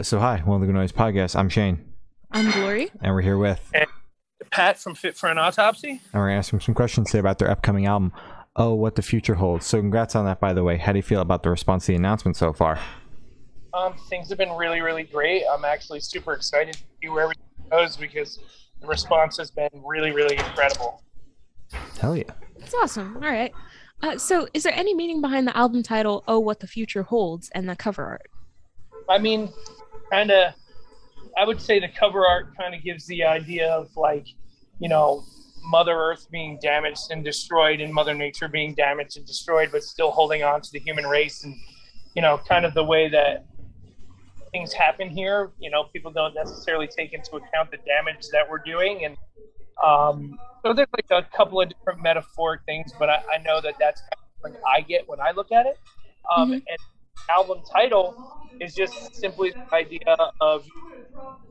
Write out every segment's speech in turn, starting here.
So, hi, One of the Noise Podcast. I'm Shane, I'm Gloria. and we're here with, Pat from Fit for an Autopsy. and we're going to ask them some questions today about their upcoming album, Oh, What the Future Holds. So, congrats on that, by the way. How do you feel about the response to the announcement so far? Um, things have been really, really great. I'm actually super excited to see where everything goes because the response has been really, really incredible. Hell yeah. That's awesome. All right. Uh, so, is there any meaning behind the album title, Oh, What the Future Holds, and the cover art? I mean, kind of, I would say the cover art kind of gives the idea of like, you know, Mother Earth being damaged and destroyed and Mother Nature being damaged and destroyed, but still holding on to the human race and, you know, kind of the way that things happen here. You know, people don't necessarily take into account the damage that we're doing. And um, so there's like a couple of different metaphoric things, but I, I know that that's kind of what I get when I look at it. Um, Mhm. And album title is just simply the idea of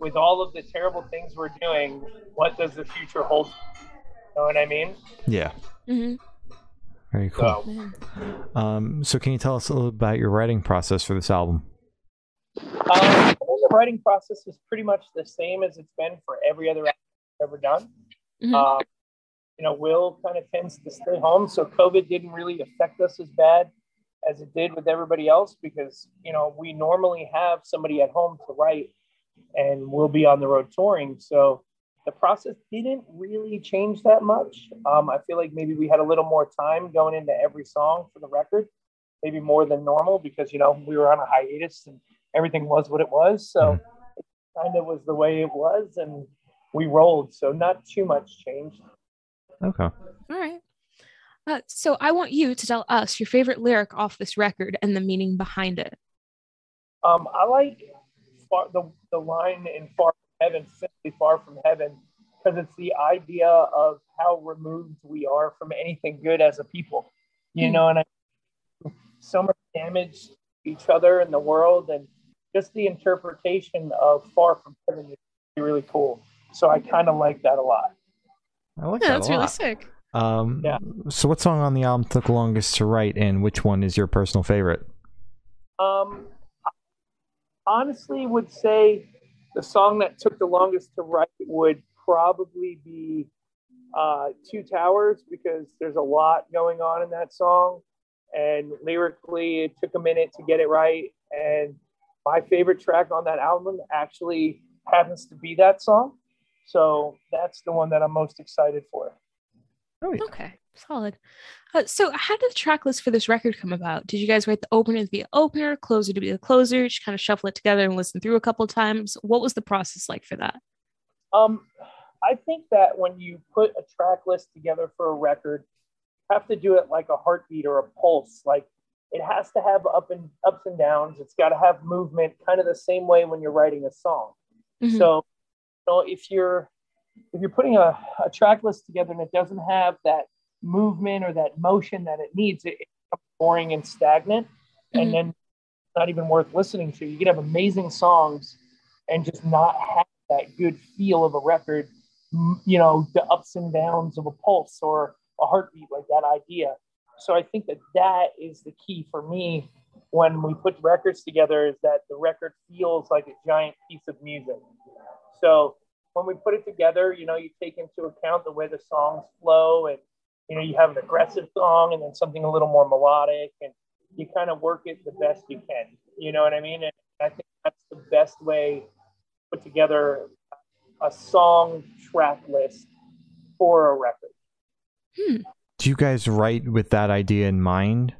with all of the terrible things we're doing, what does the future hold? You know what I mean? Yeah. Mm-hmm. Very cool. So, Um, so, can you tell us a little about your writing process for this album? um, the writing process is pretty much the same as it's been for every other album I've ever done. Mhm. Um, you know, Will kind of tends to stay home, so COVID didn't really affect us as bad as it did with everybody else because you know we normally have somebody at home to write, and we'll be on the road touring. So the process didn't really change that much. Um, I feel like maybe we had a little more time going into every song for the record, maybe more than normal because you know we were on a hiatus and everything was what it was. So it kind of was the way it was, and we rolled. So not too much changed. Okay. All right. Uh, so, I want you to tell us your favorite lyric off this record and the meaning behind it. Um, I like far, the the line in "Far from Heaven," simply "Far from Heaven," because it's the idea of how removed we are from anything good as a people. You Hmm. know, and I, so much damage to each other in the world, and just the interpretation of "Far from Heaven" is really, really cool. So I kind of like that a lot. I like Yeah, that that's a really sick. Um, Yeah. So, what song on the album took longest to write, and which one is your personal favorite? Um, I honestly would say the song that took the longest to write would probably be uh, Two Towers because there's a lot going on in that song. And lyrically, it took a minute to get it right. And my favorite track on that album actually happens to be that song. So that's the one that I'm most excited for. Oh, yeah. Okay, solid. Uh, so, how did the track list for this record come about? Did you guys write the opener to be an opener, closer to be the closer, just kind of shuffle it together and listen through a couple times? What was the process like for that? Um, I think that when you put a track list together for a record, you have to do it like a heartbeat or a pulse. Like it has to have up and ups and downs. It's got to have movement, kind of the same way when you're writing a song. Mhm. So, you know, if you're if you're putting a, a track list together and it doesn't have that movement or that motion that it needs, it, it becomes boring and stagnant, Mhm. and then not even worth listening to. You can have amazing songs and just not have that good feel of a record. You know, the ups and downs of a pulse or a heartbeat, like that idea. So I think that that is the key for me when we put records together is that the record feels like a giant piece of music. So when we put it together, you know, you take into account the way the songs flow and, you know, you have an aggressive song and then something a little more melodic and you kind of work it the best you can. You know what I mean? And I think that's the best way to put together a song track list for a record. Do you guys write with that idea in mind?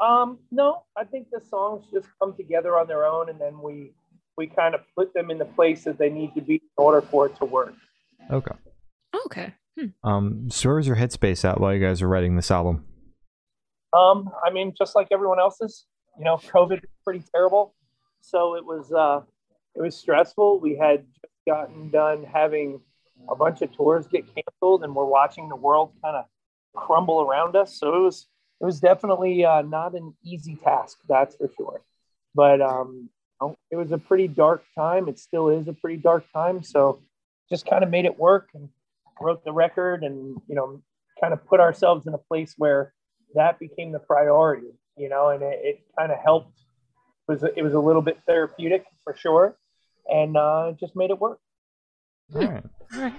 Um, no, I think the songs just come together on their own and then we we kind of put them in the place that they need to be in order for it to work. Okay. Okay. Hmm. Um, so, where was your headspace at while you guys were writing this album? Um, I mean, just like everyone else's, you know, COVID was pretty terrible. So it was uh, it was stressful. We had just gotten done having a bunch of tours get canceled, and we're watching the world kind of crumble around us. So it was it was definitely uh, not an easy task, that's for sure. But um, you know, it was a pretty dark time. It still is a pretty dark time. So just kind of made it work and wrote the record, and you know, kind of put ourselves in a place where that became the priority, you know, and it, it kind of helped It was it was a little bit therapeutic for sure, and uh, just made it work. All right. All right.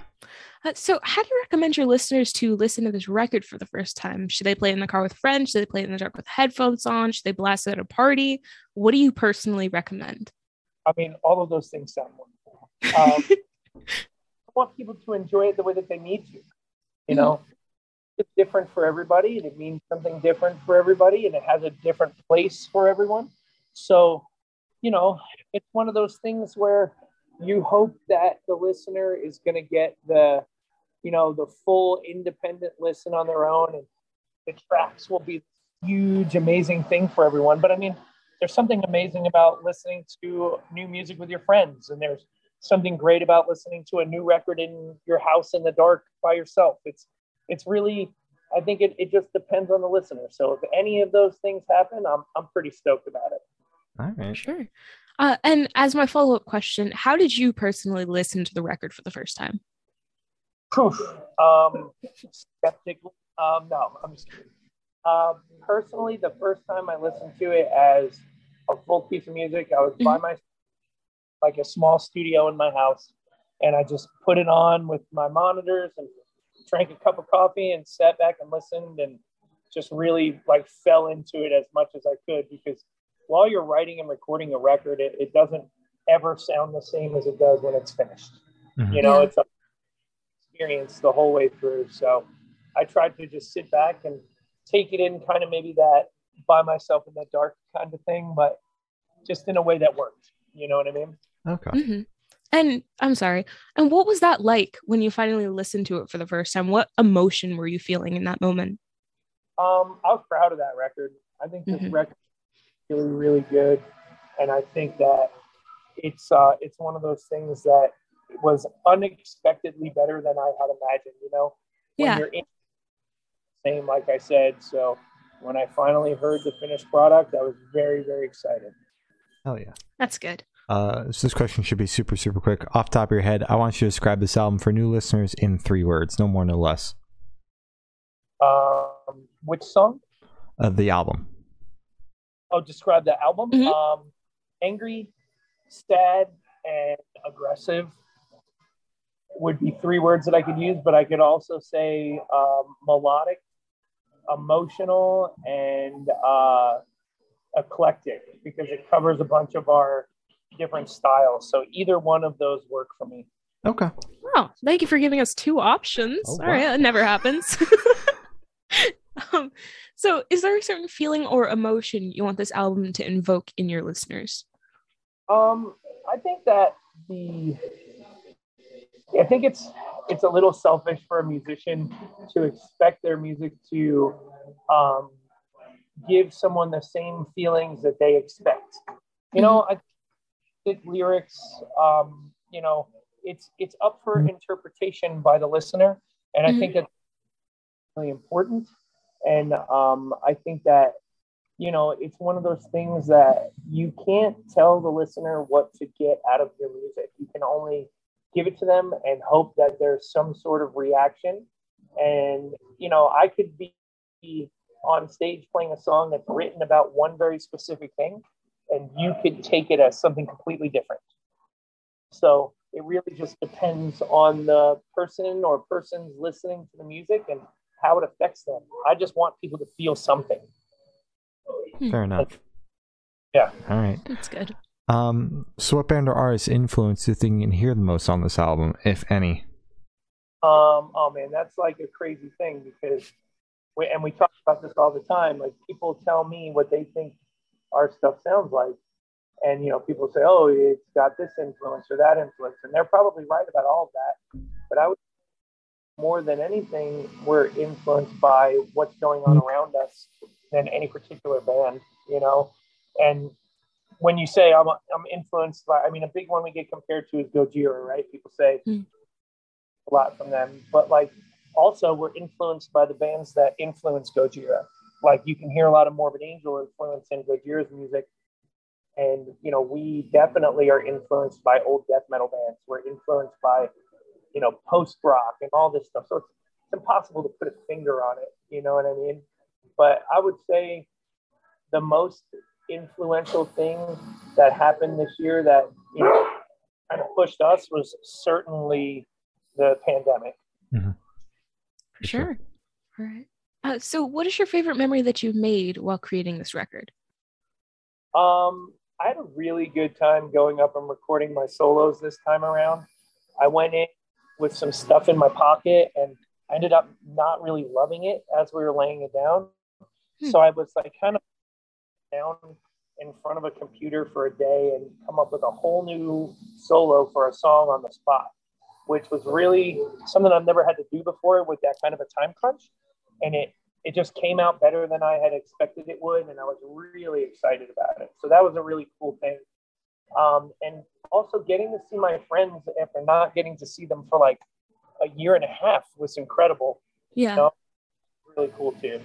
Uh, so, how do you recommend your listeners to listen to this record for the first time? Should they play it in the car with friends? Should they play it in the dark with headphones on? Should they blast it at a party? What do you personally recommend? I mean, all of those things sound wonderful. Um, I want people to enjoy it the way that they need to. You know, it's different for everybody, and it means something different for everybody, and it has a different place for everyone. So, you know, it's one of those things where you hope that the listener is going to get the, you know, the full independent listen on their own, and the tracks will be huge, amazing thing for everyone. But I mean, there's something amazing about listening to new music with your friends, and there's something great about listening to a new record in your house in the dark by yourself. It's it's really I think it, it just depends on the listener. So if any of those things happen, I'm I'm pretty stoked about it. All right. Sure. Uh, and as my follow up question, how did you personally listen to the record for the first time? Proof. Um, skeptically. Um, no, I'm just kidding. Uh, personally, the first time I listened to it as a full piece of music, I was by myself, like a small studio in my house, and I just put it on with my monitors and drank a cup of coffee and sat back and listened and just really like fell into it as much as I could because while you're writing and recording a record, it, it doesn't ever sound the same as it does when it's finished. Mhm. You know, Yeah. it's a experience the whole way through. So I tried to just sit back and take it in kind of maybe that by myself in the dark kind of thing, but just in a way that worked. You know what I mean? Okay. hmm And I'm sorry. And what was that like when you finally listened to it for the first time? What emotion were you feeling in that moment? Um, I was proud of that record. I think this Mhm. record is really, really good, and I think that it's uh, it's one of those things that was unexpectedly better than I had imagined. You know, when Yeah. you're in same like I said. So when I finally heard the finished product, I was very, very excited. Hell yeah. That's good. Uh, so this question should be super, super quick. Off the top of your head, I want you to describe this album for new listeners in three words, no more, no less. Um, which song? Of the album. Oh, describe the album. Mhm. Um, angry, sad, and aggressive would be three words that I could use, but I could also say um, melodic, emotional, and uh, eclectic because it covers a bunch of our different styles. So either one of those work for me. Okay. Oh, thank you for giving us two options. Oh, All right, wow. that never happens. um, so, is there a certain feeling or emotion you want this album to invoke in your listeners? Um, I think that the I think it's it's a little selfish for a musician to expect their music to um, give someone the same feelings that they expect. You know, I think lyrics, um, you know, it's it's up for interpretation by the listener, and I think that's really important. And um, I think that you know, it's one of those things that you can't tell the listener what to get out of your music. You can only give it to them and hope that there's some sort of reaction. And, you know, I could be on stage playing a song that's written about one very specific thing, and you could take it as something completely different. So it really just depends on the person or persons listening to the music and how it affects them. I just want people to feel something. Hmm. Fair enough. Yeah. All right. That's good. Um, so what band or artist influenced the thing you can hear the most on this album, if any? Um, oh man, that's like a crazy thing because, we, and we talk about this all the time. Like people tell me what they think our stuff sounds like, and you know, people say, "Oh, it's got this influence or that influence," and they're probably right about all of that. But I would more than anything, we're influenced by what's going on around us than any particular band, you know. And when you say I'm, I'm influenced by, I mean, a big one we get compared to is Gojira, right? People say Mm. a lot from them, but like also we're influenced by the bands that influence Gojira. Like you can hear a lot of Morbid Angel influence in Gojira's music. And, you know, we definitely are influenced by old death metal bands. We're influenced by, you know, post rock and all this stuff. So it's, it's impossible to put a finger on it. You know what I mean? But I would say the most influential thing that happened this year that you know kind of pushed us was certainly the pandemic. For sure. All right. Uh, so, what is your favorite memory that you made while creating this record? Um, I had a really good time going up and recording my solos this time around. I went in with some stuff in my pocket and I ended up not really loving it as we were laying it down. Hmm. So I was like kind of down in front of a computer for a day and come up with a whole new solo for a song on the spot, which was really something I've never had to do before with that kind of a time crunch. And it it just came out better than I had expected it would, and I was really excited about it. So that was a really cool thing. Um, and also getting to see my friends after not getting to see them for like a year and a half was incredible. Yeah. No. Really cool too.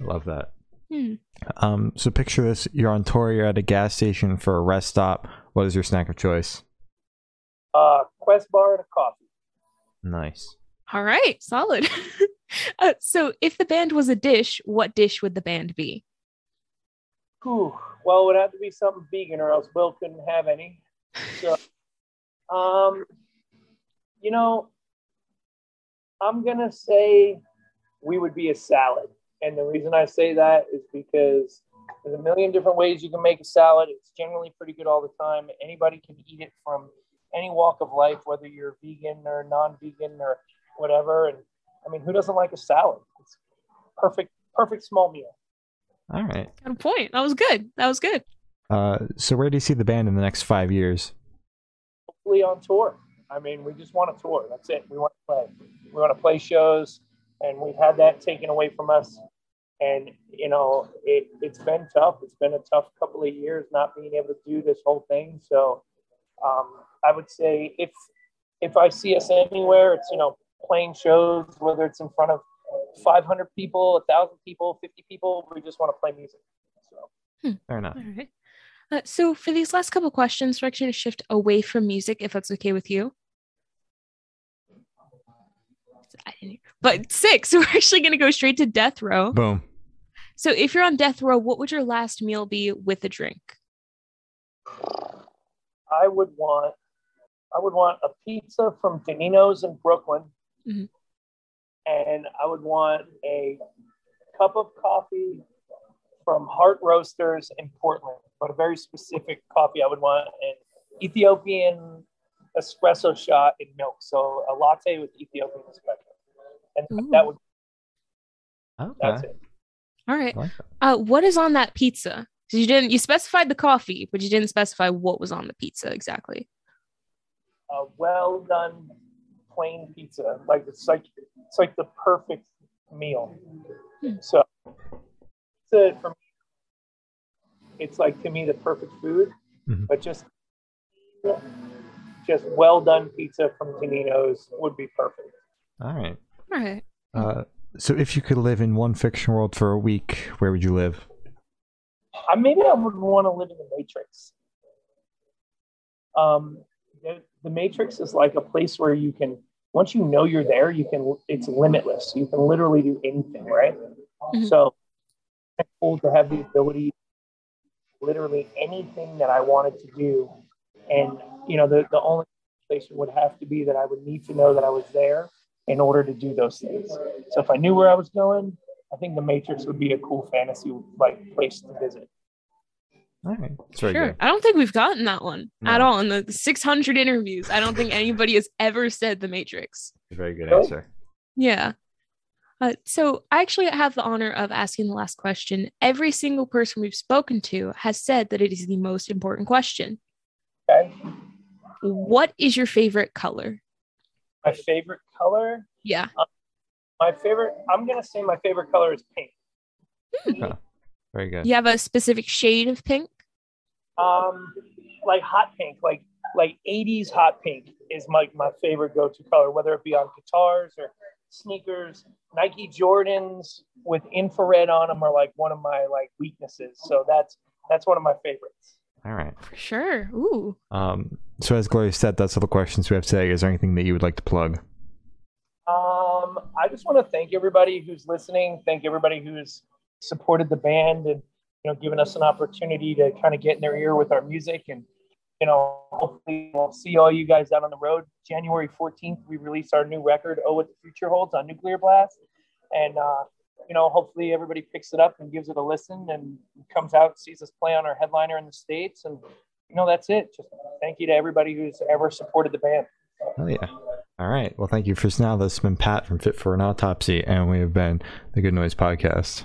I love that. Hmm. Um, so picture this: you're on tour, you're at a gas station for a rest stop. What is your snack of choice? Uh, Quest bar and a coffee. Nice. All right. Solid. uh, so, if the band was a dish, what dish would the band be? Whew. Well, it would have to be something vegan, or else Will couldn't have any. So, um, you know, I'm gonna say we would be a salad, and the reason I say that is because there's a million different ways you can make a salad. It's generally pretty good all the time. Anybody can eat it from any walk of life, whether you're vegan or non-vegan or whatever. And I mean, who doesn't like a salad? It's perfect, perfect small meal. All right. Good point. That was good. That was good. Uh, so where do you see the band in the next five years? hopefully on tour. I mean, we just want to tour. That's it. We want to play. We want to play shows, and we've had that taken away from us. And you know, it, it's been tough. It's been a tough couple of years not being able to do this whole thing. So, um, I would say if if I see us anywhere, it's you know playing shows, whether it's in front of 500 people, 1,000 people, 50 people. We just want to play music. So. Fair enough. All right. Uh, so, for these last couple questions, we're actually going to shift away from music, if that's okay with you. I didn't, but six, we're actually going to go straight to death row. Boom. So, if you're on death row, what would your last meal be with a drink? I would want I would want a pizza from Totonno's in Brooklyn. Mhm. And I would want a cup of coffee from Heart Roasters in Portland, but a very specific coffee. I would want an Ethiopian espresso shot in milk. So a latte with Ethiopian espresso. And Ooh. that would Okay. that's it. All right. I like that. Uh, what is on that pizza? So you didn't you specified the coffee, but you didn't specify what was on the pizza exactly. a well done plain pizza. Like it's like it's like the perfect meal. Hmm. So pizza for me, it's like to me the perfect food, Mhm. but just just well done pizza from Totonno's would be perfect. All right. All right. Uh, so if you could live in one fiction world for a week, where would you live? I maybe I would want to live in the Matrix. Um, the, the Matrix is like a place where you can once you know you're there, you can it's limitless. You can literally do anything, right? Mhm. So it's cool to have the ability literally anything that I wanted to do. And you know, the, the only place would have to be that I would need to know that I was there in order to do those things. So if I knew where I was going, I think the Matrix would be a cool fantasy like place to visit. All right. Sure. good. I don't think we've gotten that one at all in the 600 interviews. I don't think anybody has ever said the Matrix. Very good answer. Yeah. Uh, so I actually have the honor of asking the last question. Every single person we've spoken to has said that it is the most important question. Okay. What is your favorite color? My favorite color, Yeah. my favorite, I'm gonna say my favorite color is pink. Very good. You have a specific shade of pink? Um, like hot pink, like like 80s hot pink is my my favorite go-to color, whether it be on guitars or sneakers. Nike Jordans with infrared on them are like one of my like weaknesses. So that's that's one of my favorites. All right. For sure. Ooh. Um, so as Gloria said, that's all the questions we have today. Is there anything that you would like to plug? Um, I just want to thank everybody who's listening. Thank everybody who's supported the band, and you know, given us an opportunity to kind of get in their ear with our music. And, you know, hopefully we'll see all you guys out on the road. January 14th, we release our new record, Oh What the Future Holds, on Nuclear Blast. And, uh, you know, hopefully everybody picks it up and gives it a listen and comes out sees us play on our headliner in the States. And, you know, that's it. Just thank you to everybody who's ever supported the band. Oh, yeah. All right. Well, thank you for now. This has been Pat from Fit for an Autopsy, and we have been the Good Noise Podcast.